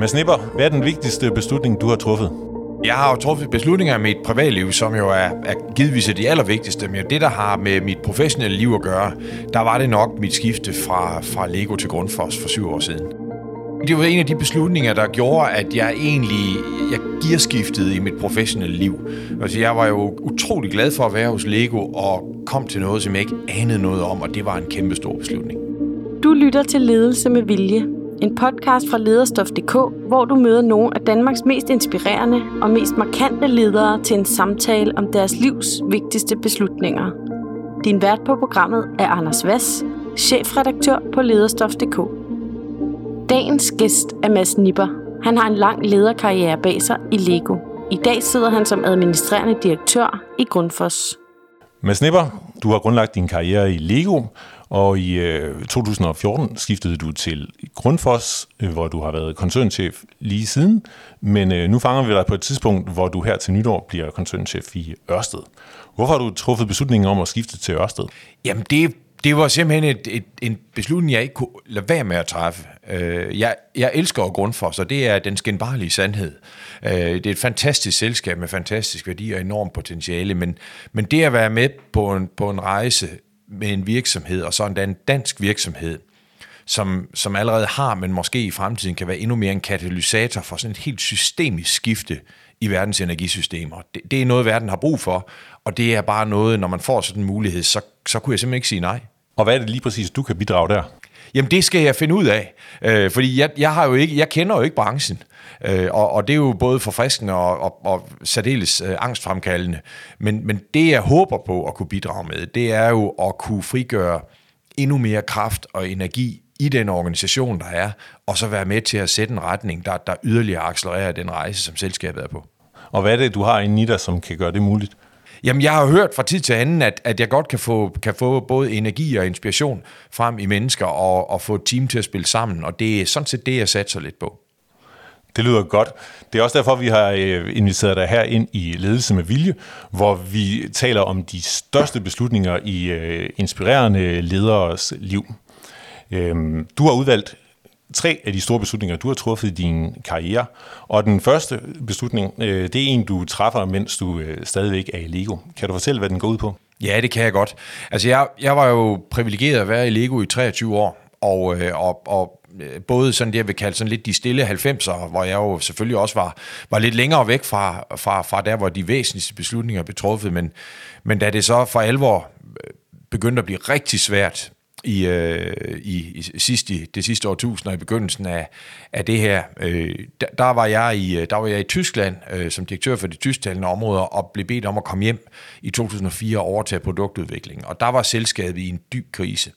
Mads Nipper, hvad er den vigtigste beslutning, du har truffet? Jeg har jo truffet beslutninger i mit privatliv, som jo er, er givetvis de allervigtigste, men det, der har med mit professionelle liv at gøre, der var det nok mit skifte fra, fra Lego til Grundfos for syv år siden. Det var en af de beslutninger, der gjorde, at jeg egentlig jeg gearskiftede i mit professionelle liv. Altså, jeg var jo utrolig glad for at være hos Lego og kom til noget, som jeg ikke anede noget om, og det var en kæmpe stor beslutning. Du lytter til Ledelse med Vilje, en podcast fra lederstof.dk, hvor du møder nogle af Danmarks mest inspirerende og mest markante ledere til en samtale om deres livs vigtigste beslutninger. Din vært på programmet er Anders Vass, chefredaktør på lederstof.dk. Dagens gæst er Mads Nipper. Han har en lang lederkarriere bag sig i Lego. I dag sidder han som administrerende direktør i Grundfos. Mads Nipper, du har grundlagt din karriere i Lego, og i øh, 2014 skiftede du til Grundfos, øh, hvor du har været koncernchef lige siden. Men øh, nu fanger vi dig på et tidspunkt, hvor du her til nytår bliver koncernchef i Ørsted. Hvorfor har du truffet beslutningen om at skifte til Ørsted? Jamen det, det var simpelthen et, et, en beslutning, jeg ikke kunne lade være med at træffe. Øh, jeg, jeg elsker Grundfos, og det er den skinbarlige sandhed. Øh, det er et fantastisk selskab med fantastisk værdi og enormt potentiale, men, men det at være med på en, på en rejse med en virksomhed, og så endda en dansk virksomhed, som, som allerede har, men måske i fremtiden kan være endnu mere en katalysator for sådan et helt systemisk skifte i verdens energisystemer. Det, det er noget, verden har brug for, og det er bare noget, når man får sådan en mulighed, så, så kunne jeg simpelthen ikke sige nej. Og hvad er det lige præcis, du kan bidrage der? Jamen det skal jeg finde ud af, øh, fordi jeg, jeg, har jo ikke, jeg kender jo ikke branchen. Øh, og, og det er jo både forfriskende og, og, og særdeles øh, angstfremkaldende. Men, men det, jeg håber på at kunne bidrage med, det er jo at kunne frigøre endnu mere kraft og energi i den organisation, der er, og så være med til at sætte en retning, der, der yderligere accelererer den rejse, som selskabet er på. Og hvad er det, du har inde i dig, som kan gøre det muligt? Jamen, jeg har hørt fra tid til anden, at, at jeg godt kan få, kan få både energi og inspiration frem i mennesker og, og få et team til at spille sammen, og det er sådan set det, jeg satser lidt på. Det lyder godt. Det er også derfor, vi har øh, inviteret dig her ind i Ledelse med Vilje, hvor vi taler om de største beslutninger i øh, inspirerende lederes liv. Øhm, du har udvalgt tre af de store beslutninger, du har truffet i din karriere. Og den første beslutning, øh, det er en, du træffer, mens du stadigvæk er i Lego. Kan du fortælle, hvad den går ud på? Ja, det kan jeg godt. Altså, jeg, jeg var jo privilegeret at være i Lego i 23 år, og, og, og Øh, både sådan det, jeg vil kalde sådan lidt de stille 90'er, hvor jeg jo selvfølgelig også var, var lidt længere væk fra, fra, fra der, hvor de væsentligste beslutninger blev truffet, men, men da det så for alvor øh, begyndte at blive rigtig svært i, øh, i, i sidste, det sidste årtusind og i begyndelsen af, af det her, øh, der, der, var jeg i, øh, der var jeg i Tyskland øh, som direktør for de tysktalende områder og blev bedt om at komme hjem i 2004 og overtage produktudviklingen. Og der var selskabet i en dyb krise.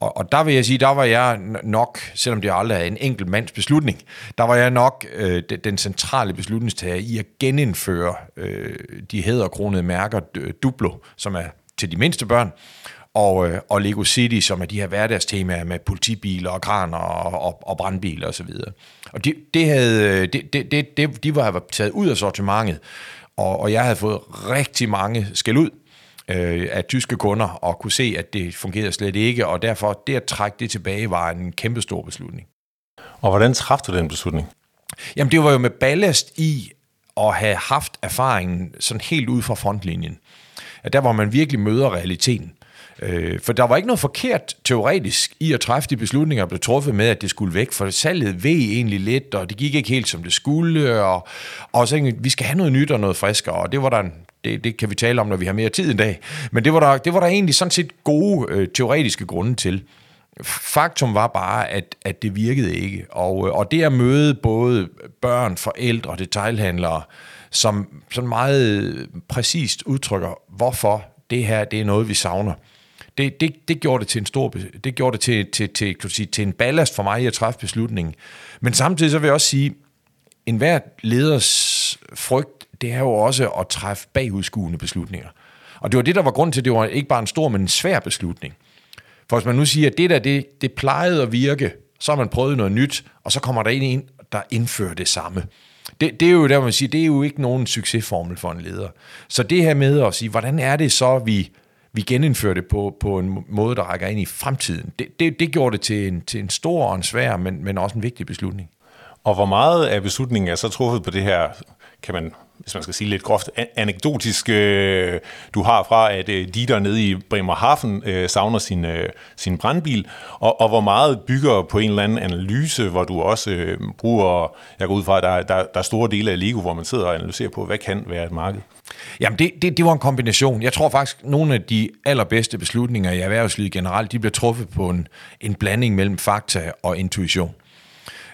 Og, og der vil jeg sige, der var jeg nok, selvom det aldrig er en enkelt mands beslutning, der var jeg nok øh, den centrale beslutningstager i at genindføre øh, de hæderkronede mærker Duplo, som er til de mindste børn, og, øh, og Lego City, som er de her hverdagstemaer med politibiler og kraner og, og, og brandbiler osv. Og, og de, det havde, øh, det, det, det, de var taget ud af sortimentet, og, og jeg havde fået rigtig mange skæld ud øh, af tyske kunder og kunne se, at det fungerede slet ikke, og derfor det at trække det tilbage var en kæmpe stor beslutning. Og hvordan træffede du den beslutning? Jamen det var jo med ballast i at have haft erfaringen sådan helt ud fra frontlinjen. At der hvor man virkelig møder realiteten. Øh, for der var ikke noget forkert teoretisk i at træffe de beslutninger, der blev truffet med, at det skulle væk, for salget ved egentlig lidt, og det gik ikke helt som det skulle, og, og så vi skal have noget nyt og noget friskere, og det var der en, det, det kan vi tale om, når vi har mere tid en dag. Men det var der, det var der egentlig sådan set gode øh, teoretiske grunde til. Faktum var bare, at, at det virkede ikke. Og, øh, og det at møde både børn, forældre og detailhandlere, som sådan meget præcist udtrykker, hvorfor det her det er noget, vi savner. Det, det, det gjorde det til en stor, det gjorde det til, til, til, til, sige, til en ballast for mig i at træffe beslutningen. Men samtidig så vil jeg også sige, en hver leders frygt det er jo også at træffe bagudskuende beslutninger. Og det var det, der var grund til, at det var ikke bare en stor, men en svær beslutning. For hvis man nu siger, at det der, det, det plejede at virke, så har man prøvet noget nyt, og så kommer der en ind, der indfører det samme. Det, det er jo der, man siger, det er jo ikke nogen succesformel for en leder. Så det her med at sige, hvordan er det så, vi, vi genindfører det på, på en måde, der rækker ind i fremtiden, det, det, det gjorde det til en, til en stor og en svær, men, men også en vigtig beslutning. Og hvor meget af beslutningen er så truffet på det her, kan man hvis man skal sige lidt groft, anekdotisk, øh, du har fra, at øh, Dieter nede i Bremerhaven øh, savner sin, øh, sin brandbil, og, og hvor meget bygger på en eller anden analyse, hvor du også øh, bruger, jeg går ud fra, at der, der, der er store dele af Lego, hvor man sidder og analyserer på, hvad kan være et marked? Jamen, det, det, det var en kombination. Jeg tror faktisk, at nogle af de allerbedste beslutninger i erhvervslivet generelt, de bliver truffet på en, en blanding mellem fakta og intuition.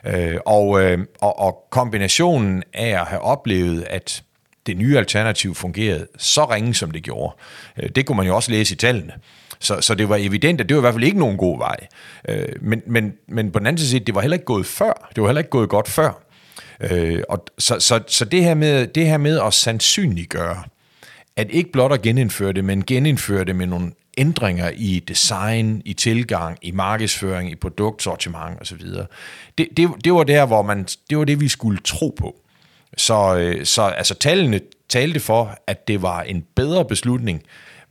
Øh, og, øh, og, og kombinationen af at have oplevet, at det nye alternativ fungerede så ringe, som det gjorde, øh, det kunne man jo også læse i tallene. Så, så det var evident, at det var i hvert fald ikke nogen god vej. Øh, men, men, men på den anden side, det var heller ikke gået før. Det var heller ikke gået godt før. Øh, og så, så, så det, her med, det her med at sandsynliggøre, at ikke blot at genindføre det, men genindføre det med nogle ændringer i design, i tilgang, i markedsføring, i produktsortiment osv. Det, det, det var der, hvor man, det var det, vi skulle tro på. Så, øh, så altså, tallene talte for, at det var en bedre beslutning,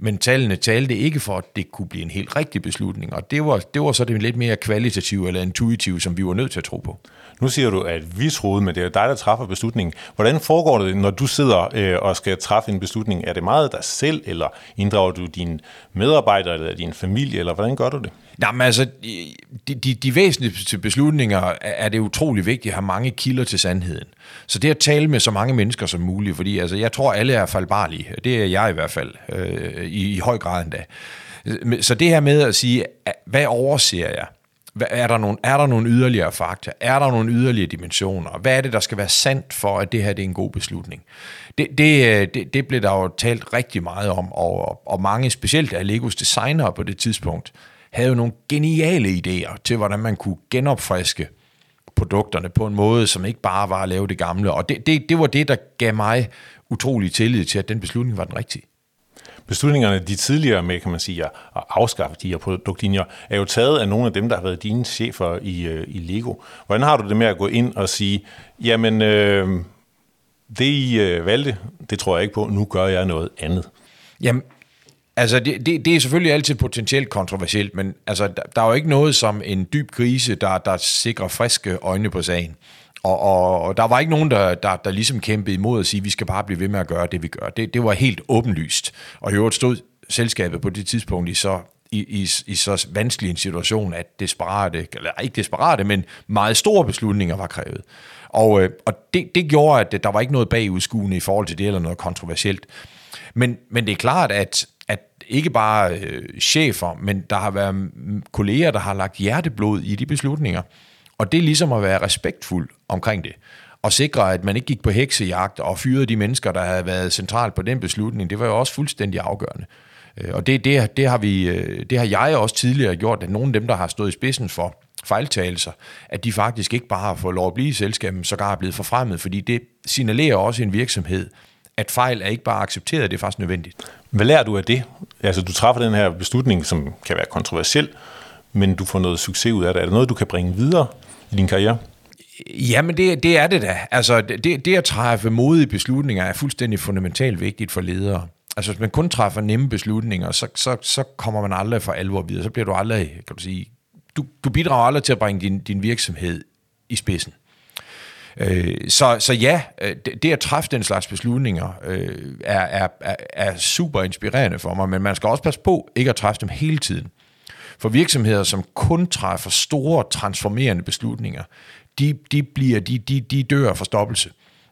men tallene talte ikke for, at det kunne blive en helt rigtig beslutning. Og det var, det var så det lidt mere kvalitative eller intuitive, som vi var nødt til at tro på. Nu siger du, at vi troede, men det er dig, der træffer beslutningen. Hvordan foregår det, når du sidder øh, og skal træffe en beslutning? Er det meget dig selv, eller inddrager du dine medarbejdere, eller din familie, eller hvordan gør du det? Jamen altså, de, de, de væsentligste beslutninger er det utrolig vigtigt at have mange kilder til sandheden. Så det at tale med så mange mennesker som muligt, fordi altså, jeg tror, alle er faldbarlige. Det er jeg i hvert fald, øh, i, i høj grad endda. Så det her med at sige, hvad overser jeg? Er der, nogle, er der nogle yderligere fakta? Er der nogle yderligere dimensioner? Hvad er det, der skal være sandt for, at det her det er en god beslutning? Det, det, øh, det, det blev der jo talt rigtig meget om, og, og mange, specielt af Legos designer på det tidspunkt, havde jo nogle geniale idéer til, hvordan man kunne genopfriske produkterne på en måde, som ikke bare var at lave det gamle. Og det, det, det var det, der gav mig utrolig tillid til, at den beslutning var den rigtige. Beslutningerne, de tidligere med, kan man sige, at afskaffe de her produktlinjer, er jo taget af nogle af dem, der har været dine chefer i, øh, i Lego. Hvordan har du det med at gå ind og sige, jamen, øh, det I øh, valgte, det tror jeg ikke på, nu gør jeg noget andet? Jamen, Altså, det, det, det er selvfølgelig altid potentielt kontroversielt, men altså, der, der er jo ikke noget som en dyb krise, der, der sikrer friske øjne på sagen. Og, og, og der var ikke nogen, der, der, der ligesom kæmpede imod at sige, at vi skal bare blive ved med at gøre det, vi gør. Det, det var helt åbenlyst. Og i øvrigt stod selskabet på det tidspunkt i så, i, i, i så vanskelig en situation, at desperate, eller ikke desperate, men meget store beslutninger var krævet. Og, øh, og det, det gjorde, at der var ikke noget bagudskuende i forhold til det, eller noget kontroversielt. Men, men det er klart, at ikke bare øh, chefer, men der har været kolleger, der har lagt hjerteblod i de beslutninger. Og det er ligesom at være respektfuld omkring det. Og sikre, at man ikke gik på heksejagt og fyrede de mennesker, der havde været centralt på den beslutning. Det var jo også fuldstændig afgørende. Øh, og det, det, det, har vi, øh, det har jeg også tidligere gjort, at nogle af dem, der har stået i spidsen for fejltagelser, at de faktisk ikke bare har fået lov at blive i selskabet, så er blevet forfremmet, fordi det signalerer også en virksomhed, at fejl er ikke bare accepteret, det er faktisk nødvendigt. Hvad lærer du af det? Altså, du træffer den her beslutning, som kan være kontroversiel, men du får noget succes ud af det. Er det noget, du kan bringe videre i din karriere? Jamen, det, det er det da. Altså, det, det at træffe modige beslutninger er fuldstændig fundamentalt vigtigt for ledere. Altså, hvis man kun træffer nemme beslutninger, så, så, så kommer man aldrig for alvor videre. Så bliver du aldrig, kan du sige, du, du bidrager aldrig til at bringe din, din virksomhed i spidsen. Øh, så, så ja, øh, det, det at træffe den slags beslutninger øh, er, er, er, super inspirerende for mig, men man skal også passe på ikke at træffe dem hele tiden. For virksomheder, som kun træffer store transformerende beslutninger, de, de, bliver, de, de, de dør for stoppelse.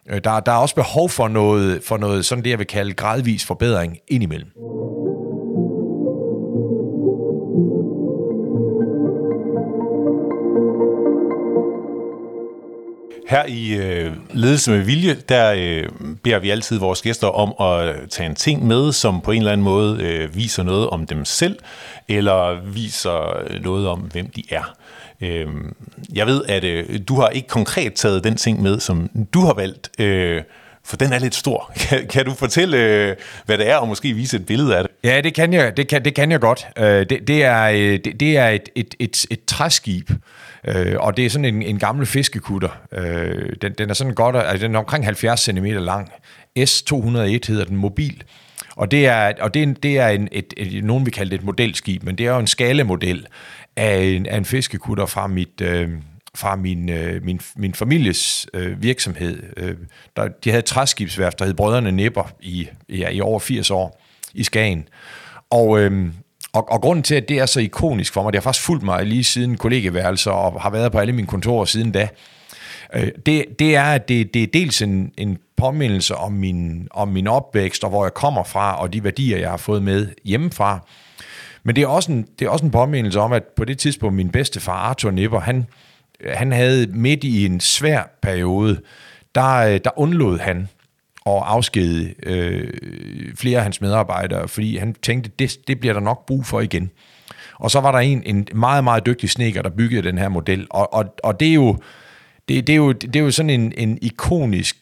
Øh, der, der er også behov for noget, for noget sådan det, jeg vil kalde gradvis forbedring indimellem. Her i øh, Ledelse med Vilje, der øh, beder vi altid vores gæster om at tage en ting med, som på en eller anden måde øh, viser noget om dem selv, eller viser noget om, hvem de er. Øh, jeg ved, at øh, du har ikke konkret taget den ting med, som du har valgt, øh, for den er lidt stor. Kan, kan du fortælle, øh, hvad det er, og måske vise et billede af det? Ja, det kan jeg, det kan, det kan jeg godt. Øh, det, det, er, øh, det, det er et, et, et, et træskib, Øh, og det er sådan en, en gammel fiskekutter. Øh, den, den er sådan godt, altså den er omkring 70 cm lang. S201 hedder den mobil. Og det er, og det er, det er en, et, et, nogen vi kalder det et modelskib, men det er jo en skalemodel af en, af en fiskekutter fra mit, øh, fra min, øh, min, min families øh, virksomhed. Øh, der, de havde et træskibsværft, der hed Brødrene Nipper i, ja, i over 80 år i Skagen. Og, øh, og, og grunden til, at det er så ikonisk for mig, det har faktisk fulgt mig lige siden kollegeværelser og har været på alle mine kontorer siden da, øh, det, det er, at det, det er dels en, en påmindelse om min, om min opvækst, og hvor jeg kommer fra, og de værdier, jeg har fået med hjemmefra. Men det er også en, det er også en påmindelse om, at på det tidspunkt, min bedste far, Arthur Nipper, han, han havde midt i en svær periode, der, øh, der undlod han og afskedige øh, flere af hans medarbejdere, fordi han tænkte, det, det bliver der nok brug for igen. Og så var der en, en meget, meget dygtig sneker, der byggede den her model. Og, og, og det, er jo, det, det, er jo, det er jo sådan en, en ikonisk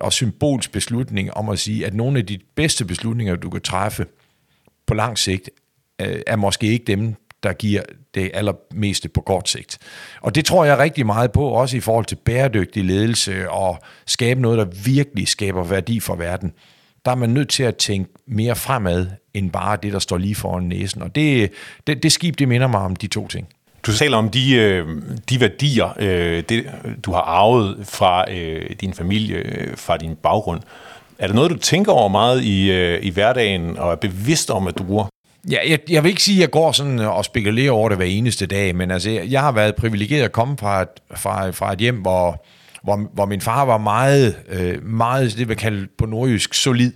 og symbolsk beslutning om at sige, at nogle af de bedste beslutninger, du kan træffe på lang sigt, øh, er måske ikke dem, der giver det allermeste på kort sigt. Og det tror jeg rigtig meget på, også i forhold til bæredygtig ledelse og skabe noget, der virkelig skaber værdi for verden. Der er man nødt til at tænke mere fremad, end bare det, der står lige foran næsen. Og det, det, det skib, det minder mig om de to ting. Du taler om de, øh, de værdier, øh, det, du har arvet fra øh, din familie, fra din baggrund. Er det noget, du tænker over meget i, i hverdagen og er bevidst om, at du? Ja, jeg, jeg vil ikke sige, at jeg går sådan øh, og spekulerer over det hver eneste dag, men altså, jeg har været privilegeret at komme fra et, fra, fra et hjem, hvor, hvor, hvor min far var meget, øh, meget det vil kalde på nordjysk, solid.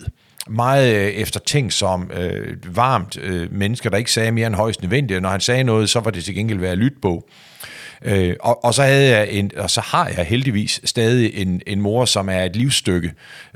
Meget øh, eftertænksom, øh, varmt øh, mennesker, der ikke sagde mere end højst nødvendigt. Når han sagde noget, så var det til gengæld være lytbog. Øh, Øh, og, og, så havde jeg en, og så har jeg heldigvis stadig en, en mor, som er et livsstykke,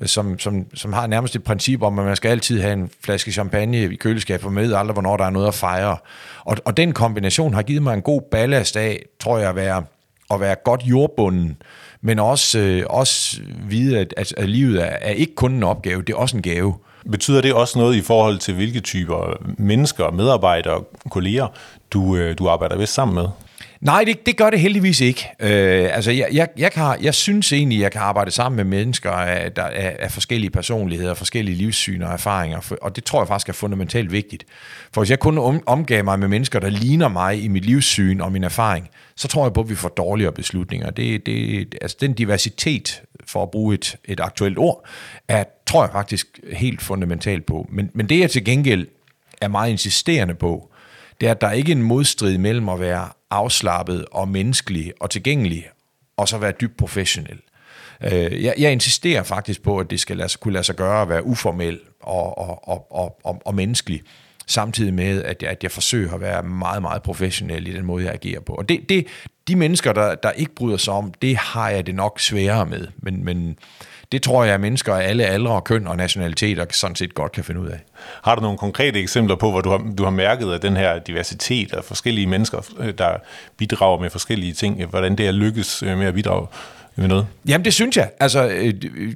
som, som, som har nærmest et princip om, at man skal altid have en flaske champagne i køleskabet med, aldrig hvornår der er noget at fejre. Og, og den kombination har givet mig en god ballast af, tror jeg, at være, at være godt jordbunden, men også, øh, også vide, at, at, at livet er, er ikke kun en opgave, det er også en gave. Betyder det også noget i forhold til, hvilke typer mennesker, medarbejdere, kolleger, du, øh, du arbejder ved sammen med? Nej, det, det gør det heldigvis ikke. Øh, altså, jeg, jeg, jeg, kan, jeg synes egentlig, jeg kan arbejde sammen med mennesker af, der, af, af forskellige personligheder, forskellige livssyn og erfaringer, for, og det tror jeg faktisk er fundamentalt vigtigt. For hvis jeg kun om, omgav mig med mennesker, der ligner mig i mit livssyn og min erfaring, så tror jeg på, at vi får dårligere beslutninger. Det, det, altså, den diversitet, for at bruge et, et aktuelt ord, er, tror jeg faktisk helt fundamentalt på. Men, men det jeg til gengæld er meget insisterende på, det er, at der ikke er en modstrid mellem at være afslappet og menneskelig og tilgængelig, og så være dybt professionel. Øh, jeg, jeg insisterer faktisk på, at det skal lade kunne lade sig gøre at være uformel og, og, og, og, og, og menneskelig, samtidig med, at jeg, at jeg forsøger at være meget, meget professionel i den måde, jeg agerer på. Og det, det, de mennesker, der, der ikke bryder sig om, det har jeg det nok sværere med. Men, men det tror jeg, at mennesker af alle aldre, køn og nationaliteter sådan set godt kan finde ud af. Har du nogle konkrete eksempler på, hvor du har, du har mærket, at den her diversitet og forskellige mennesker, øh, der bidrager med forskellige ting, hvordan det er lykkes øh, med at bidrage? Med noget? Jamen, det synes jeg. Altså, øh, øh,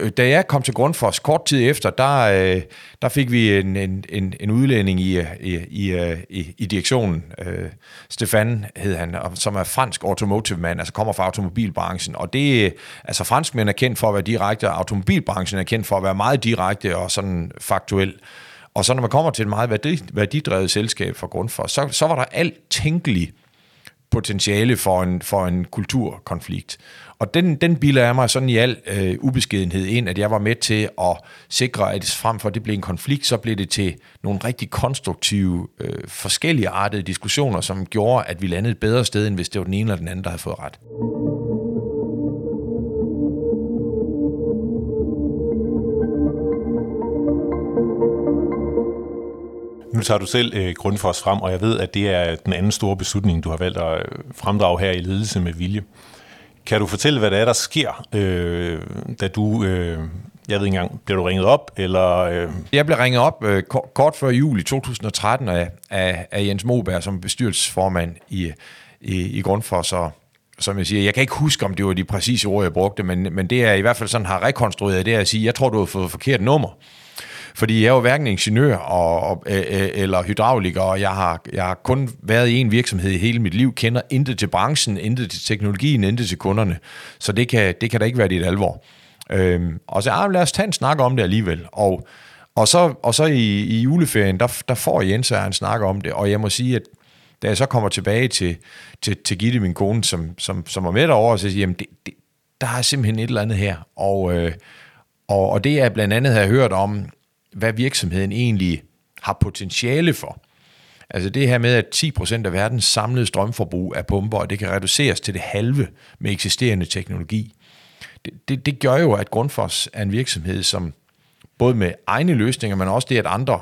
øh, da jeg kom til Grundfos kort tid efter, der, øh, der fik vi en, en, en, en udlænding i, i, i, øh, i direktionen. Øh, Stefan hed han, som er fransk automotive man, altså kommer fra automobilbranchen. Og det, altså franskmænd er kendt for at være direkte, og automobilbranchen er kendt for at være meget direkte og sådan faktuel. Og så når man kommer til et meget værdi, værdidrevet selskab for Grundfos, så, så var der alt tænkeligt potentiale for en, for en kulturkonflikt. Og den, den bilder jeg mig sådan i al øh, ubeskedenhed ind, at jeg var med til at sikre, at frem for at det blev en konflikt, så blev det til nogle rigtig konstruktive, øh, forskellige artede diskussioner, som gjorde, at vi landede et bedre sted, end hvis det var den ene eller den anden, der havde fået ret. Nu tager du selv øh, Grundfos frem, og jeg ved, at det er den anden store beslutning, du har valgt at øh, fremdrage her i ledelse med vilje. Kan du fortælle, hvad det er, der sker, øh, da du, øh, jeg ved ikke engang, bliver du ringet op? Eller, øh? Jeg blev ringet op øh, kort, kort før jul i 2013 af, af, af Jens Moberg som bestyrelsesformand i, i, i Grundfos, og som jeg siger, jeg kan ikke huske, om det var de præcise ord, jeg brugte, men, men det er i hvert fald sådan har rekonstrueret, det er at sige, jeg tror, du har fået forkert nummer. Fordi jeg er jo hverken ingeniør og, og, eller hydrauliker, og jeg har, jeg har kun været i en virksomhed i hele mit liv, kender intet til branchen, intet til teknologien, intet til kunderne. Så det kan, det kan da ikke være dit alvor. Øhm, og så ah, lad os tage en snak om det alligevel. Og, og så, og så i, i juleferien, der, der får Jens og en snak om det, og jeg må sige, at da jeg så kommer tilbage til, til, til Gitte, min kone, som, som, som var med derovre, så siger jeg, det, det, der er simpelthen et eller andet her. Og, øh, og, og det er blandt andet, har hørt om, hvad virksomheden egentlig har potentiale for. Altså det her med, at 10% af verdens samlede strømforbrug er pumper, og det kan reduceres til det halve med eksisterende teknologi. Det, det, det gør jo, at Grundfos er en virksomhed, som både med egne løsninger, men også det, at andre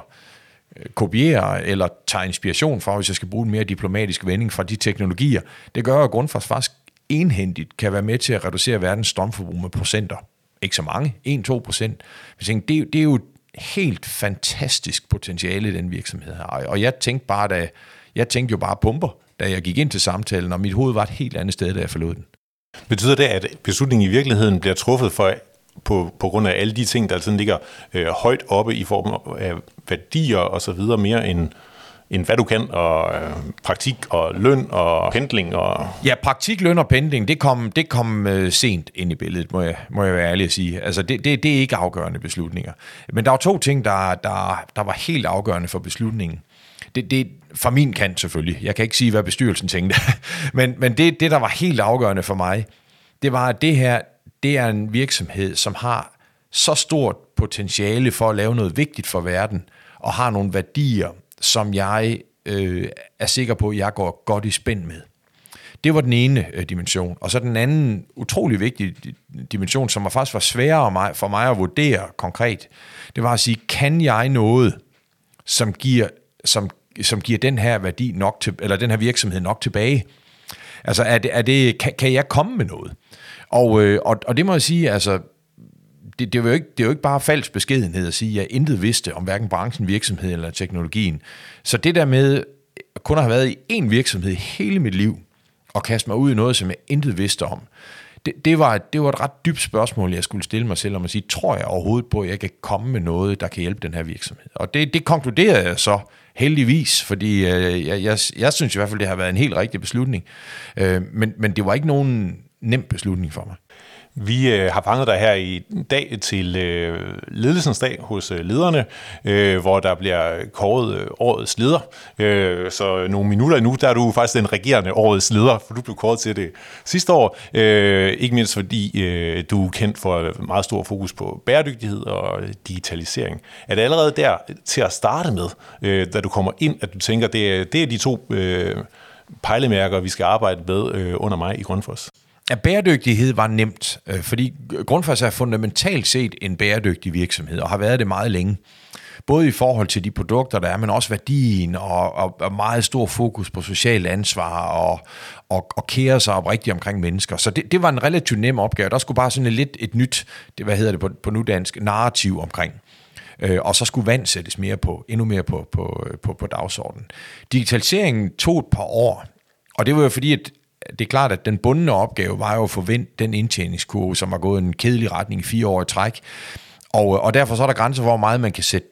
øh, kopierer eller tager inspiration fra, hvis jeg skal bruge en mere diplomatisk vending fra de teknologier, det gør, at Grundfos faktisk enhændigt kan være med til at reducere verdens strømforbrug med procenter. Ikke så mange, 1-2 procent. Det, det er jo helt fantastisk potentiale den virksomhed har. Og jeg tænkte bare, da, jeg tænkte jo bare pumper, da jeg gik ind til samtalen, og mit hoved var et helt andet sted, da jeg forlod den. Betyder det, at beslutningen i virkeligheden bliver truffet for, på, på grund af alle de ting, der sådan ligger øh, højt oppe i form af værdier og så videre, mere end, end hvad du kan, og øh, praktik og løn og pendling. Og... Ja, praktik, løn og pendling, det kom, det kom øh, sent ind i billedet, må jeg, må jeg være ærlig at sige. Altså, det, det, det er ikke afgørende beslutninger. Men der var to ting, der, der, der var helt afgørende for beslutningen. Det, det, fra min kant selvfølgelig. Jeg kan ikke sige, hvad bestyrelsen tænkte. men men det, det, der var helt afgørende for mig, det var, at det her, det er en virksomhed, som har så stort potentiale for at lave noget vigtigt for verden, og har nogle værdier, som jeg øh, er sikker på, at jeg går godt i spænd med. Det var den ene øh, dimension. Og så den anden utrolig vigtige dimension, som faktisk var sværere for mig at vurdere konkret, det var at sige, kan jeg noget, som giver, som, som giver den her værdi nok til, eller den her virksomhed nok tilbage? Altså, er det, er det, kan, kan jeg komme med noget? Og, øh, og, og det må jeg sige, altså, det, det, er jo ikke, det er jo ikke bare falsk beskedenhed at sige, at jeg intet vidste om hverken branchen, virksomheden eller teknologien. Så det der med kun at have været i én virksomhed hele mit liv, og kaste mig ud i noget, som jeg intet vidste om, det, det, var, det var et ret dybt spørgsmål, jeg skulle stille mig selv om at sige, tror jeg overhovedet på, at jeg kan komme med noget, der kan hjælpe den her virksomhed? Og det, det konkluderede jeg så heldigvis, fordi øh, jeg, jeg, jeg synes i hvert fald, det har været en helt rigtig beslutning. Øh, men, men det var ikke nogen nem beslutning for mig. Vi øh, har fanget dig her i dag til øh, ledelsens dag hos øh, lederne, øh, hvor der bliver kåret øh, årets leder. Øh, så nogle minutter nu, der er du faktisk den regerende årets leder, for du blev kåret til det sidste år. Øh, ikke mindst fordi øh, du er kendt for meget stor fokus på bæredygtighed og digitalisering. Er det allerede der til at starte med, øh, da du kommer ind, at du tænker, det, det er de to øh, pejlemærker, vi skal arbejde med øh, under mig i Grundfos? At bæredygtighed var nemt, øh, fordi Grundfos er fundamentalt set en bæredygtig virksomhed, og har været det meget længe. Både i forhold til de produkter, der er, men også værdien, og, og, og meget stor fokus på social ansvar, og, og, og kære sig op rigtigt omkring mennesker. Så det, det var en relativt nem opgave. Der skulle bare sådan lidt et nyt, det, hvad hedder det på, på nudansk, narrativ omkring. Øh, og så skulle vand sættes mere på, endnu mere på, på, på, på dagsordenen. Digitaliseringen tog et par år, og det var jo fordi, at det er klart, at den bundne opgave var jo at forvente den indtjeningskurve, som har gået en kedelig retning i fire år i træk. Og, øh, og derfor så er der grænser for, hvor meget man kan sætte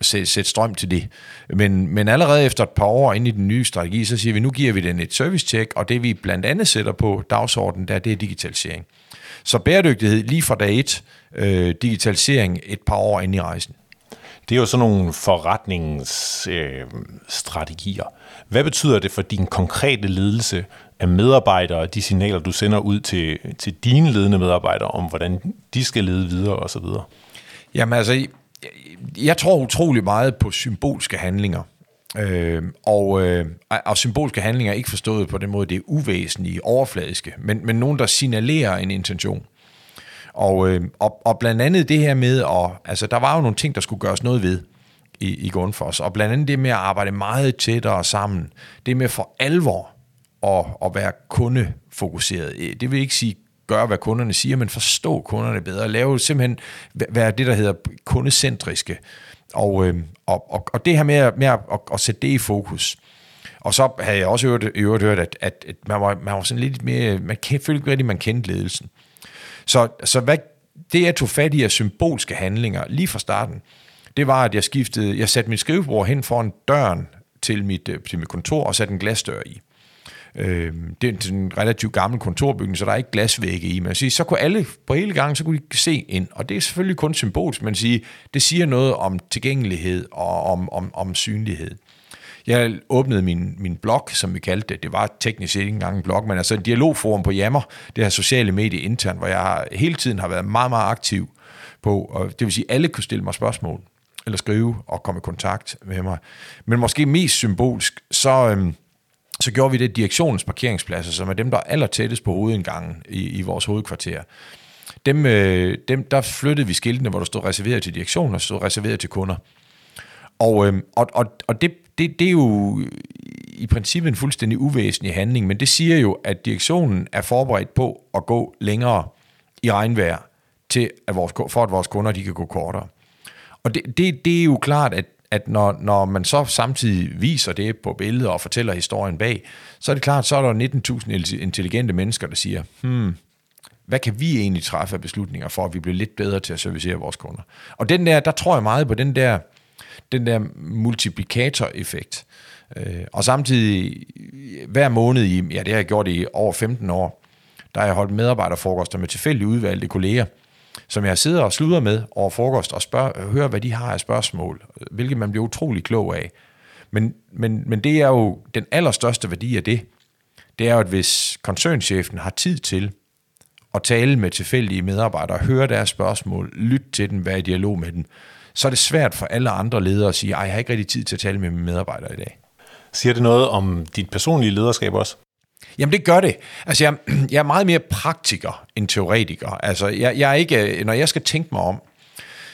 sætte, sætte strøm til det. Men, men allerede efter et par år ind i den nye strategi, så siger vi, nu giver vi den et service-check, og det vi blandt andet sætter på dagsordenen, der, det er digitalisering. Så bæredygtighed lige fra dag et, øh, digitalisering et par år ind i rejsen. Det er jo sådan nogle forretningsstrategier. Øh, Hvad betyder det for din konkrete ledelse af medarbejdere, de signaler, du sender ud til, til dine ledende medarbejdere, om hvordan de skal lede videre osv.? Jamen altså, jeg, jeg tror utrolig meget på symbolske handlinger. Øh, og, øh, og symbolske handlinger er ikke forstået på den måde, det er uvæsentlige, overfladiske, men, men nogen, der signalerer en intention. Og, øh, og, og blandt andet det her med, at, altså der var jo nogle ting, der skulle gøres noget ved i, i Grundfos, og blandt andet det med at arbejde meget tættere sammen, det med for alvor at, at være kundefokuseret. Øh, det vil ikke sige gøre, hvad kunderne siger, men forstå kunderne bedre. Lave simpelthen, være det, der hedder kundecentriske. Og, øh, og, og, og det her med, med at, at, at sætte det i fokus. Og så havde jeg også øvrigt, øvrigt hørt, at, at, at man, var, man var sådan lidt mere, man følte ikke rigtig, man kendte ledelsen. Så, så hvad, det, jeg tog fat i af symbolske handlinger lige fra starten, det var, at jeg skiftede, jeg satte mit skrivebord hen foran døren til mit, øh, til mit kontor og satte en glasdør i. Øh, det er en relativt gammel kontorbygning, så der er ikke glasvægge i. Men sige, så kunne alle på hele gangen, så kunne de se ind. Og det er selvfølgelig kun symbolsk, men sige, det siger noget om tilgængelighed og om, om, om synlighed. Jeg åbnede min, min blog, som vi kaldte det. Det var teknisk set ikke engang en blog, men altså en dialogforum på Jammer, det her sociale medie internt, hvor jeg hele tiden har været meget, meget aktiv på, og det vil sige, at alle kunne stille mig spørgsmål, eller skrive og komme i kontakt med mig. Men måske mest symbolsk, så, Øh, så gjorde vi det direktionens parkeringspladser, som er dem, der er aller tættest på hovedindgangen i, i vores hovedkvarter. Dem, øh, dem, der flyttede vi skiltene, hvor der stod reserveret til direktionen og stod reserveret til kunder. Og, øh, og, og, og det, det, det er jo i princippet en fuldstændig uvæsentlig handling, men det siger jo, at direktionen er forberedt på at gå længere i regnvejr, til at vores, for at vores kunder de kan gå kortere. Og det, det, det er jo klart, at, at når, når man så samtidig viser det på billeder og fortæller historien bag, så er det klart, så er der 19.000 intelligente mennesker, der siger, hmm, hvad kan vi egentlig træffe af beslutninger for, at vi bliver lidt bedre til at servicere vores kunder? Og den der, der tror jeg meget på den der, den der multiplikator-effekt. Øh, og samtidig hver måned i, ja det har jeg gjort i over 15 år, der har jeg holdt medarbejderfrokoster med tilfældig udvalgte kolleger, som jeg sidder og sluder med over frokost og spørger, øh, hører, hvad de har af spørgsmål, hvilket man bliver utrolig klog af. Men, men, men det er jo den allerstørste værdi af det, det er jo, at hvis koncernchefen har tid til at tale med tilfældige medarbejdere, høre deres spørgsmål, lytte til dem, være i dialog med dem, så er det svært for alle andre ledere at sige, jeg har ikke rigtig tid til at tale med mine medarbejdere i dag. Siger det noget om dit personlige lederskab også? Jamen det gør det. Altså jeg, jeg er meget mere praktiker end teoretiker. Altså jeg, jeg er ikke, øh, når jeg skal tænke mig om,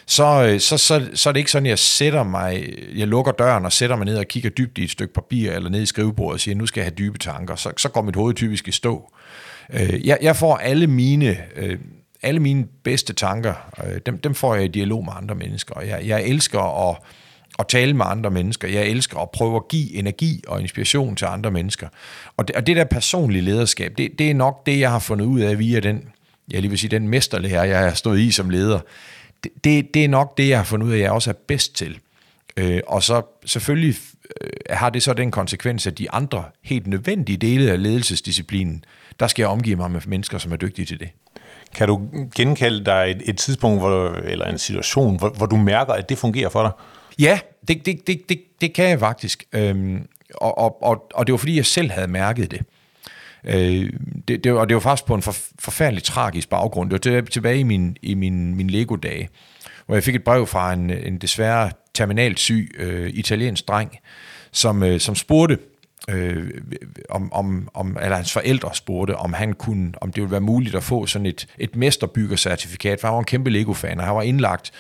så, øh, så, så, så er det ikke sådan, at jeg sætter mig, jeg lukker døren og sætter mig ned og kigger dybt i et stykke papir eller ned i skrivebordet og siger, nu skal jeg have dybe tanker. Så, så går mit hoved typisk i stå. Øh, jeg, jeg får alle mine, alle mine bedste tanker, dem, dem får jeg i dialog med andre mennesker. Jeg, jeg elsker at at tale med andre mennesker. Jeg elsker at prøve at give energi og inspiration til andre mennesker. Og det, og det der personlige lederskab, det, det er nok det, jeg har fundet ud af via den, jeg lige vil sige, den mesterlærer, jeg har stået i som leder. Det, det, det er nok det, jeg har fundet ud af, jeg også er bedst til. Øh, og så selvfølgelig øh, har det så den konsekvens, at de andre helt nødvendige dele af ledelsesdisciplinen, der skal jeg omgive mig med mennesker, som er dygtige til det. Kan du genkalde dig et, et tidspunkt, hvor, eller en situation, hvor, hvor du mærker, at det fungerer for dig? Ja, det, det, det, det, det kan jeg faktisk. Øhm, og, og, og, og det var fordi, jeg selv havde mærket det. Øh, det, det og det var faktisk på en for, forfærdelig tragisk baggrund. Det var tilbage i min, i min, min Lego-dage, hvor jeg fik et brev fra en, en desværre terminalt syg øh, italiensk dreng, som, øh, som spurgte, øh, om, om, om, eller hans forældre spurgte, om han kunne, om det ville være muligt at få sådan et, et mesterbyggercertifikat, for han var en kæmpe Lego-fan, og han var indlagt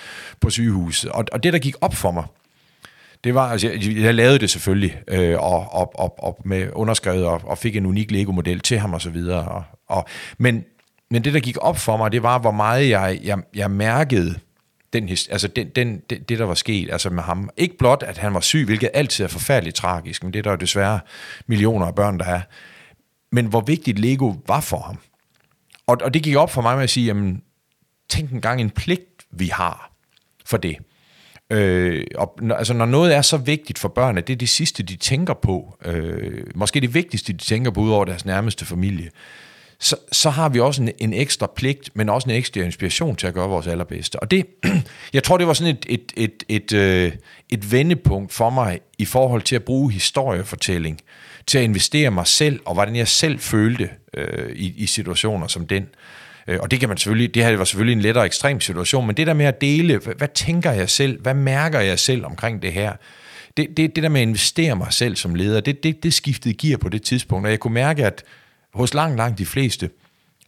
på sygehuset. Og, og det, der gik op for mig, det var, altså jeg, jeg lavede det selvfølgelig, øh, og, og, og, og med underskrevet, og, og fik en unik Lego-model til ham og så videre. Og, og, men, men det, der gik op for mig, det var, hvor meget jeg, jeg, jeg mærkede, den, altså den, den, det, det, der var sket altså med ham. Ikke blot, at han var syg, hvilket altid er forfærdeligt tragisk, men det er der jo desværre millioner af børn, der er. Men hvor vigtigt Lego var for ham. Og, og det gik op for mig med at sige, jamen, tænk engang en pligt, vi har for det. Øh, og, altså, når noget er så vigtigt for børn, at det er det sidste, de tænker på, øh, måske det vigtigste, de tænker på, ud over deres nærmeste familie, så, så har vi også en, en ekstra pligt, men også en ekstra inspiration til at gøre vores allerbedste. Og det, jeg tror, det var sådan et, et, et, et, øh, et vendepunkt for mig i forhold til at bruge historiefortælling, til at investere mig selv, og hvordan jeg selv følte øh, i, i situationer som den. Øh, og det kan man selvfølgelig, det her var selvfølgelig en lettere ekstrem situation, men det der med at dele, hvad, hvad tænker jeg selv, hvad mærker jeg selv omkring det her, det, det, det der med at investere mig selv som leder, det, det, det skiftede gear på det tidspunkt, og jeg kunne mærke, at hos langt, langt de fleste,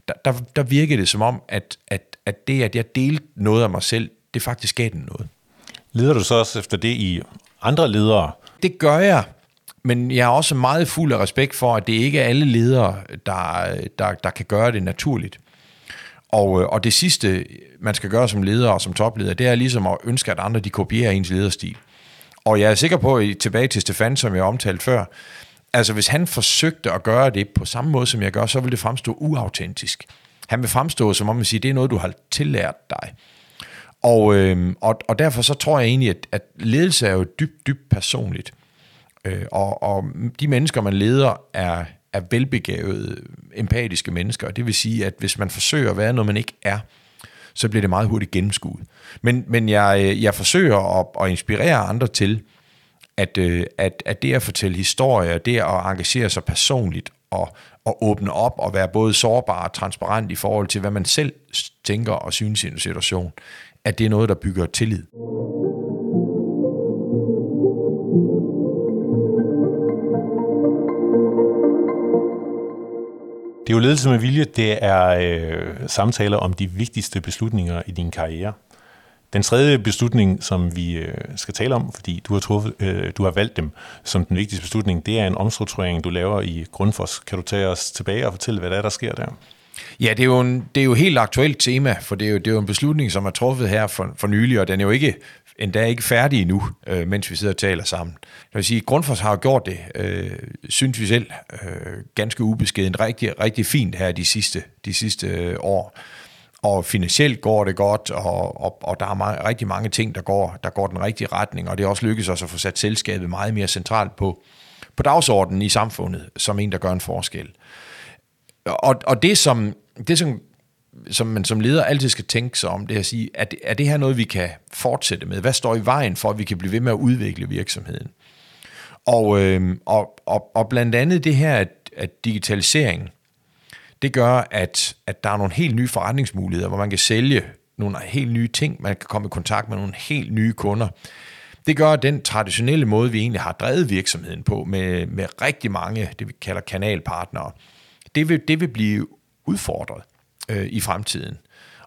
der, der, der virkede det som om, at, at, at det, at jeg delte noget af mig selv, det faktisk gav den noget. Leder du så også efter det i andre ledere? Det gør jeg, men jeg er også meget fuld af respekt for, at det ikke er alle ledere, der, der, der kan gøre det naturligt. Og, øh, og det sidste, man skal gøre som leder og som topleder, det er ligesom at ønske, at andre de kopierer ens lederstil. Og jeg er sikker på, at tilbage til Stefan, som jeg omtalte før, altså hvis han forsøgte at gøre det på samme måde, som jeg gør, så ville det fremstå uautentisk. Han vil fremstå som om, man siger, det er noget, du har tillært dig. Og, øh, og, og derfor så tror jeg egentlig, at, at ledelse er jo dybt, dybt personligt. Øh, og, og de mennesker, man leder, er, er velbegavede, empatiske mennesker. Det vil sige, at hvis man forsøger at være noget, man ikke er, så bliver det meget hurtigt gennemskuet. Men, men jeg, jeg forsøger at, at inspirere andre til, at, øh, at, at det at fortælle historier, det at engagere sig personligt og, og åbne op og være både sårbar og transparent i forhold til, hvad man selv tænker og synes i en situation, at det er noget, der bygger tillid. Det er jo ledelse med vilje, det er øh, samtaler om de vigtigste beslutninger i din karriere. Den tredje beslutning, som vi øh, skal tale om, fordi du har, truffet, øh, du har valgt dem som den vigtigste beslutning, det er en omstrukturering, du laver i Grundfos. Kan du tage os tilbage og fortælle, hvad der er, der sker der? Ja, det er jo, en, det er jo et helt aktuelt tema, for det er jo, det er jo en beslutning, som er truffet her for, for nylig, og den er jo ikke endda ikke færdig endnu, øh, mens vi sidder og taler sammen. Jeg vil sige, Grundfos har jo gjort det, øh, synes vi selv, øh, ganske ubeskeden, rigtig, rigtig fint her de sidste, de sidste øh, år. Og finansielt går det godt, og, og, og der er meget, rigtig mange ting, der går, der går den rigtige retning, og det er også lykkedes os at få sat selskabet meget mere centralt på, på dagsordenen i samfundet, som en, der gør en forskel. Og, og det, som, det, som som man som leder altid skal tænke sig om, det er at sige, er det, er det her noget, vi kan fortsætte med? Hvad står i vejen for, at vi kan blive ved med at udvikle virksomheden? Og, øh, og, og, og blandt andet det her, at, at digitalisering, det gør, at, at der er nogle helt nye forretningsmuligheder, hvor man kan sælge nogle helt nye ting, man kan komme i kontakt med nogle helt nye kunder. Det gør, at den traditionelle måde, vi egentlig har drevet virksomheden på, med, med rigtig mange, det vi kalder kanalpartnere, det vil, det vil blive udfordret øh, i fremtiden.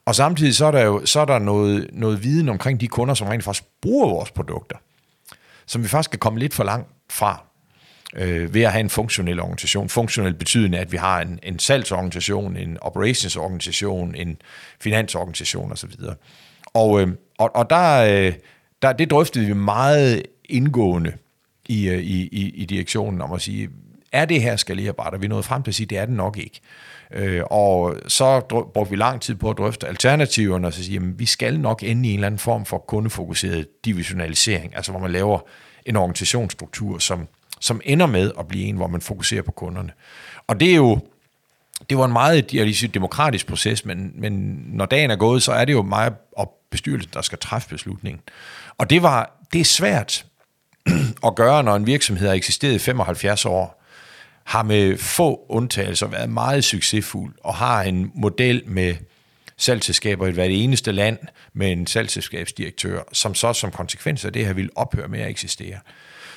Og samtidig så er der jo så er der noget, noget viden omkring de kunder, som rent faktisk bruger vores produkter, som vi faktisk kan komme lidt for langt fra øh, ved at have en funktionel organisation. Funktionel betydende, at vi har en, en salgsorganisation, en operationsorganisation, en finansorganisation osv. Og, øh, og, og der, øh, der, det drøftede vi meget indgående i, øh, i, i, i direktionen om at sige, er det her skalerbart? Og vi nåede frem til at sige, det er det nok ikke. Øh, og så brugte vi lang tid på at drøfte alternativerne, og så sige, at vi skal nok ende i en eller anden form for kundefokuseret divisionalisering, altså hvor man laver en organisationsstruktur, som, som ender med at blive en, hvor man fokuserer på kunderne. Og det er jo, det var en meget jeg sige, demokratisk proces, men, men når dagen er gået, så er det jo mig og bestyrelsen, der skal træffe beslutningen. Og det, var, det er svært at gøre, når en virksomhed har eksisteret i 75 år, har med få undtagelser været meget succesfuld og har en model med salgselskaber i hvert eneste land med en salgselskabsdirektør, som så som konsekvens af det her vil ophøre med at eksistere.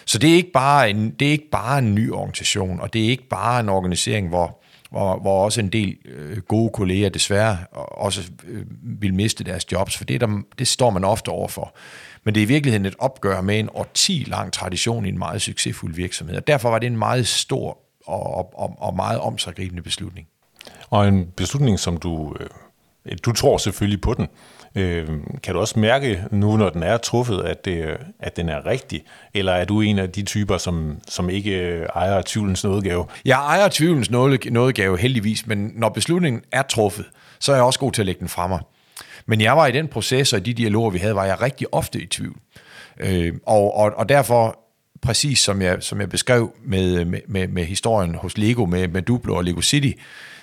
Så det er ikke bare en, det er ikke bare en ny organisation, og det er ikke bare en organisering, hvor, hvor, hvor også en del øh, gode kolleger desværre også øh, vil miste deres jobs, for det, der, det står man ofte overfor. Men det er i virkeligheden et opgør med en årti lang tradition i en meget succesfuld virksomhed, og derfor var det en meget stor og, og, og meget omsaggribende beslutning. Og en beslutning, som du, øh, du tror selvfølgelig på den. Øh, kan du også mærke nu, når den er truffet, at, det, at den er rigtig? Eller er du en af de typer, som, som ikke ejer tvivlens nådegave? Jeg ejer tvivlens nådegave heldigvis, men når beslutningen er truffet, så er jeg også god til at lægge den fra mig. Men jeg var i den proces, og i de dialoger, vi havde, var jeg rigtig ofte i tvivl. Øh, og, og, og derfor præcis som jeg, som jeg beskrev med, med, med historien hos Lego, med, med Duplo og Lego City.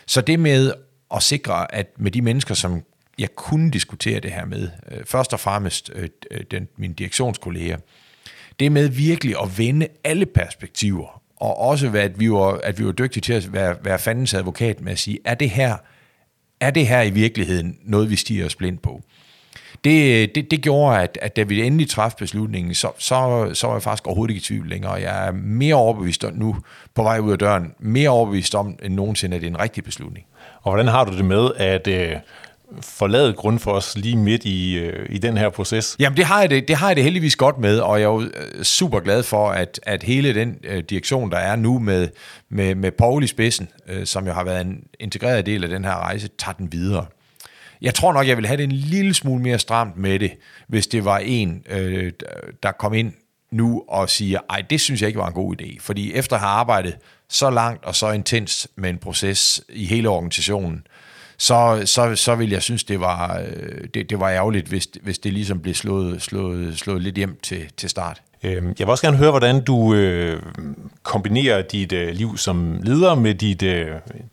Så det med at sikre, at med de mennesker, som jeg kunne diskutere det her med, øh, først og fremmest øh, øh den, mine direktionskolleger, det med virkelig at vende alle perspektiver, og også at vi var, at vi var dygtige til at være, være fandens advokat med at sige, er det her, er det her i virkeligheden noget, vi stiger os blind på? det, det, det gjorde, at, at da vi endelig træffede beslutningen, så, så, så var jeg faktisk overhovedet ikke i tvivl længere. Jeg er mere overbevist om nu, på vej ud af døren, mere overbevist om end nogensinde, at det er en rigtig beslutning. Og hvordan har du det med at øh, forlade grund for os lige midt i, øh, i den her proces? Jamen det har, jeg det, det har jeg det heldigvis godt med, og jeg er jo øh, super glad for, at, at hele den øh, direktion, der er nu med, med, med Paul i spidsen, øh, som jo har været en integreret del af den her rejse, tager den videre. Jeg tror nok, jeg vil have det en lille smule mere stramt med det, hvis det var en, øh, der kom ind nu og siger, ej, det synes jeg ikke var en god idé. Fordi efter at have arbejdet så langt og så intens med en proces i hele organisationen, så, så, så vil jeg synes, det var, øh, det, det var ærgerligt, hvis, hvis det ligesom blev slået, slået, slået lidt hjem til, til start. Øhm, jeg vil også gerne høre, hvordan du øh, kombinerer dit øh, liv som leder med dit, øh,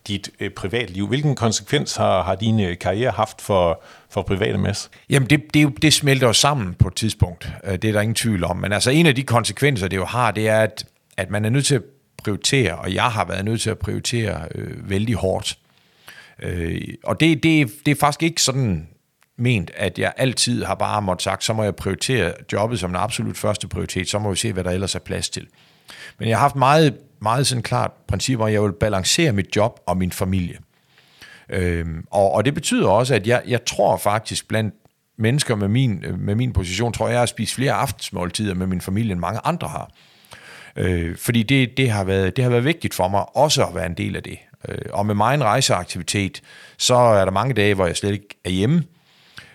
dit øh, privatliv. Hvilken konsekvens har, har din øh, karriere haft for, for private Mads? Jamen, det, det, det smelter jo sammen på et tidspunkt. Det er der ingen tvivl om. Men altså, en af de konsekvenser, det jo har, det er, at, at man er nødt til at prioritere, og jeg har været nødt til at prioritere øh, vældig hårdt. Øh, og det, det, det er faktisk ikke sådan ment, at jeg altid har bare måttet sagt, så må jeg prioritere jobbet som en absolut første prioritet, så må vi se, hvad der ellers er plads til. Men jeg har haft meget, meget sådan klart princip, hvor jeg vil balancere mit job og min familie. Øhm, og, og det betyder også, at jeg, jeg tror faktisk blandt mennesker med min, med min position, tror jeg, jeg har spist flere aftensmåltider med min familie, end mange andre har. Øh, fordi det, det, har været, det har været vigtigt for mig også at være en del af det. Øh, og med mig en rejseaktivitet, så er der mange dage, hvor jeg slet ikke er hjemme.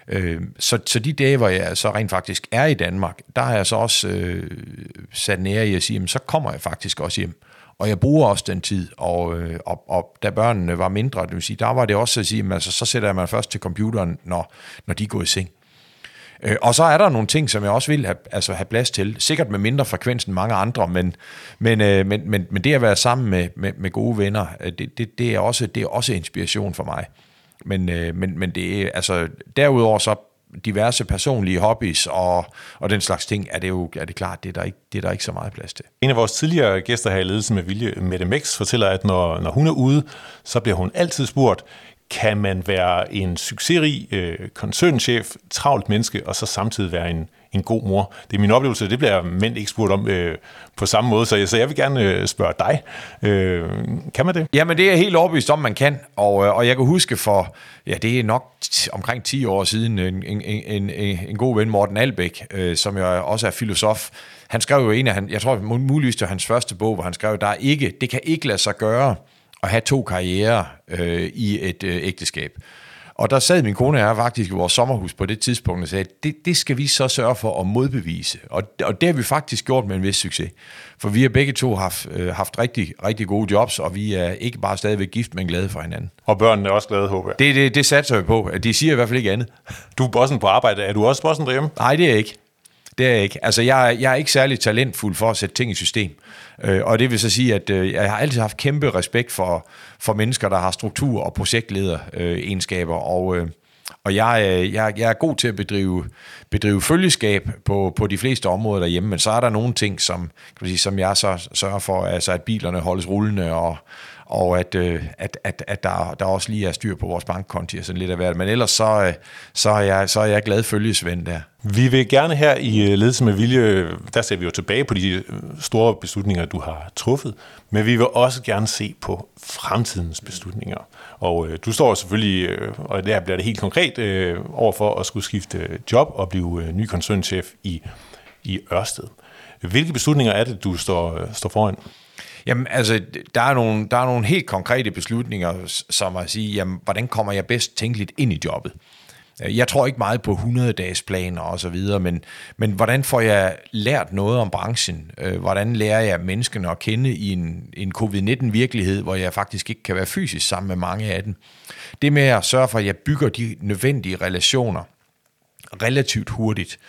Øh, så, så de dage, hvor jeg så rent faktisk er i Danmark, der har jeg så også øh, sat nære i at sige, jamen, så kommer jeg faktisk også hjem. Og jeg bruger også den tid, og, øh, og, og da børnene var mindre, det vil sige, der var det også at sige, jamen, altså, så sætter jeg mig først til computeren, når, når de går i seng. Øh, og så er der nogle ting, som jeg også vil have, altså have plads til. Sikkert med mindre frekvens end mange andre, men, men, øh, men, men, men det at være sammen med, med, med gode venner, øh, det, det, det, er også, det er også inspiration for mig. Men, øh, men, men det er, altså, derudover så diverse personlige hobbies og, og den slags ting, er det jo er det klart, det er, der ikke, det er der ikke så meget plads til. En af vores tidligere gæster her i ledelsen med Vilje, Mette Mix, fortæller, at når, når hun er ude, så bliver hun altid spurgt, kan man være en succesrig øh, koncernchef, travlt menneske, og så samtidig være en, en god mor? Det er min oplevelse, det bliver mænd ikke spurgt om øh, på samme måde, så jeg, så jeg vil gerne øh, spørge dig. Øh, kan man det? Jamen, det er helt overbevist om, man kan, og, øh, og jeg kan huske for, ja, det er nok t- omkring 10 år siden, en, en, en, en, en god ven, Morten Albæk, øh, som jo også er filosof, han skrev jo en af, han, jeg tror muligvis det var hans første bog, hvor han skrev, der er ikke, det kan ikke lade sig gøre, at have to karrierer øh, i et øh, ægteskab. Og der sad min kone og jeg faktisk i vores sommerhus på det tidspunkt og sagde, det, det skal vi så sørge for at modbevise. Og, og det har vi faktisk gjort med en vis succes. For vi har begge to haft, øh, haft rigtig, rigtig gode jobs, og vi er ikke bare stadigvæk gift, men glade for hinanden. Og børnene er også glade, håber jeg. Det, det, det satser vi på. De siger i hvert fald ikke andet. Du er bossen på arbejde. Er du også bossen derhjemme? Nej, det er jeg ikke. Det er jeg ikke. Altså, jeg, jeg er ikke særlig talentfuld for at sætte ting i system. Øh, og det vil så sige, at øh, jeg har altid haft kæmpe respekt for, for mennesker, der har struktur- og projektleder-egenskaber. og, øh, og jeg, øh, jeg, jeg er god til at bedrive, bedrive følgeskab på, på de fleste områder derhjemme, men så er der nogle ting, som, kan man sige, som jeg så sørger for, altså at bilerne holdes rullende, og, og at, øh, at, at, at der, der også lige er styr på vores bankkonti og sådan lidt af hvert. Men ellers så, øh, så, er jeg, så er jeg glad følgesvend der. Vi vil gerne her i øh, Ledelse med Vilje, øh, der ser vi jo tilbage på de øh, store beslutninger, du har truffet, men vi vil også gerne se på fremtidens beslutninger. Og øh, du står selvfølgelig, øh, og der bliver det helt konkret, øh, overfor at skulle skifte job og blive øh, ny koncernchef i, i Ørsted. Hvilke beslutninger er det, du står, står foran? Jamen, altså, der er, nogle, der er nogle helt konkrete beslutninger, som at sige, jamen, hvordan kommer jeg bedst tænkeligt ind i jobbet? Øh, jeg tror ikke meget på 100-dages planer og så videre, men, men hvordan får jeg lært noget om branchen? Øh, hvordan lærer jeg menneskene at kende i en, en covid-19-virkelighed, hvor jeg faktisk ikke kan være fysisk sammen med mange af dem? Det med at sørge for, at jeg bygger de nødvendige relationer relativt hurtigt,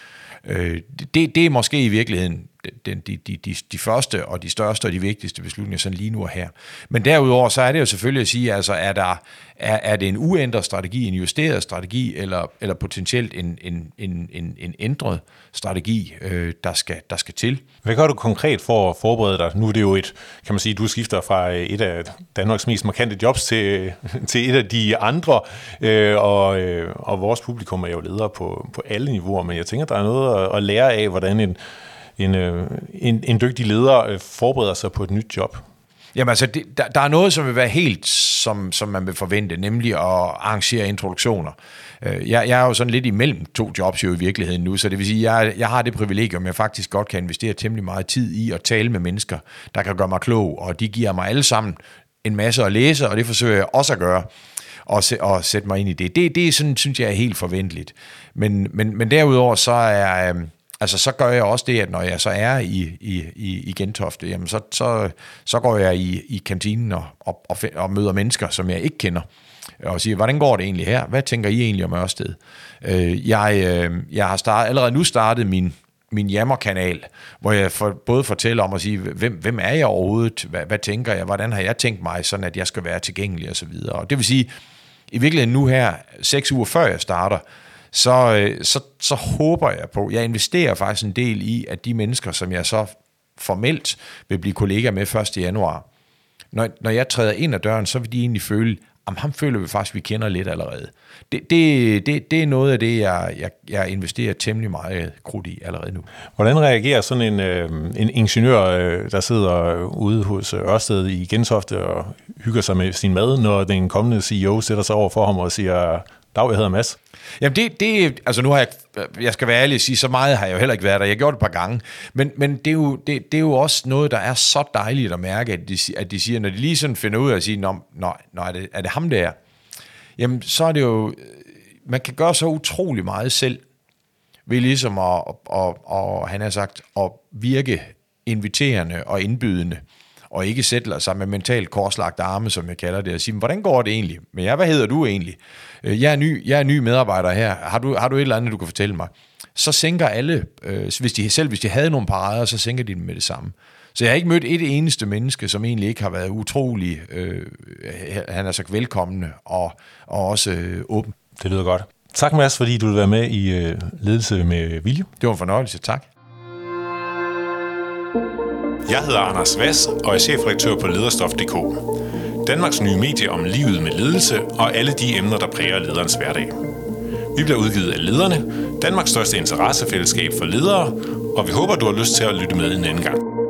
øh, det, det er måske i virkeligheden den, de, de, de, de første og de største og de vigtigste beslutninger sådan lige nu og her. Men derudover så er det jo selvfølgelig at sige, altså er, der, er, er det en uændret strategi, en justeret strategi, eller, eller potentielt en, en, en, en, en ændret strategi, øh, der, skal, der skal til. Hvad gør du konkret for at forberede dig? Nu er det jo et, kan man sige, du skifter fra øh, et af Danmarks mest markante jobs til, til et af de andre, øh, og, øh, og vores publikum er jo ledere på, på alle niveauer, men jeg tænker, der er noget at, at lære af, hvordan en en, øh, en, en dygtig leder øh, forbereder sig på et nyt job? Jamen altså, det, der, der er noget, som vil være helt, som, som man vil forvente, nemlig at arrangere introduktioner. Øh, jeg, jeg er jo sådan lidt imellem to jobs jo i virkeligheden nu, så det vil sige, jeg, jeg har det privilegium, jeg faktisk godt kan investere temmelig meget tid i at tale med mennesker, der kan gøre mig klog, og de giver mig alle sammen en masse at læse, og det forsøger jeg også at gøre og, se, og sætte mig ind i det. Det, det er sådan, synes jeg er helt forventeligt. Men, men, men derudover så er, øhm, altså så gør jeg også det, at når jeg så er i, i, i, i Gentofte, jamen så, så, så går jeg i, i kantinen og, og, og, og møder mennesker, som jeg ikke kender, og siger, hvordan går det egentlig her? Hvad tænker I egentlig om Ørsted? Øh, jeg, øh, jeg har start, allerede nu startet min, min jammerkanal, hvor jeg for, både fortæller om at sige, hvem, hvem er jeg overhovedet, hvad, hvad tænker jeg, hvordan har jeg tænkt mig, sådan at jeg skal være tilgængelig og så videre. Og det vil sige, i virkeligheden nu her, seks uger før jeg starter, så, øh, så, så håber jeg på, jeg investerer faktisk en del i, at de mennesker, som jeg så formelt vil blive kollega med 1. januar, når, når jeg træder ind ad døren, så vil de egentlig føle, om ham føler vi faktisk, at vi kender lidt allerede. Det, det, det, det er noget af det, jeg, jeg, jeg investerer temmelig meget krudt i allerede nu. Hvordan reagerer sådan en, øh, en ingeniør, øh, der sidder ude hos øh, Ørsted i Gentofte og hygger sig med sin mad, når den kommende CEO sætter sig over for ham og siger, Dag, jeg hedder Mads. Jamen det, det, altså nu har jeg, jeg skal være ærlig og sige, så meget har jeg jo heller ikke været der. Jeg gjorde det et par gange. Men, men det, er jo, det, det er jo også noget, der er så dejligt at mærke, at de, at de siger, når de lige sådan finder ud af at sige, Nå, nå, nå er, det, er det ham der? Jamen så er det jo, øh, man kan gøre så utrolig meget selv, ved ligesom at, og, og, han har sagt, at virke inviterende og indbydende og ikke sætter sig med mentalt korslagt arme, som jeg kalder det, og sige, hvordan går det egentlig? Men ja, hvad hedder du egentlig? Øh, jeg er ny, jeg er ny medarbejder her. Har du, har du et eller andet, du kan fortælle mig? Så sænker alle, øh, hvis de, selv hvis de havde nogle parader, så sænker de dem med det samme. Så jeg har ikke mødt et eneste menneske, som egentlig ikke har været utrolig, øh, han er sagt velkommende og, og også øh, åben. Det lyder godt. Tak Mads, fordi du vil være med i øh, ledelse med Vilje. Det var en fornøjelse, tak. Jeg hedder Anders Vass og er chefredaktør på lederstof.dk. Danmarks nye medie om livet med ledelse og alle de emner, der præger lederens hverdag. Vi bliver udgivet af Lederne, Danmarks største interessefællesskab for ledere, og vi håber, du har lyst til at lytte med en anden gang.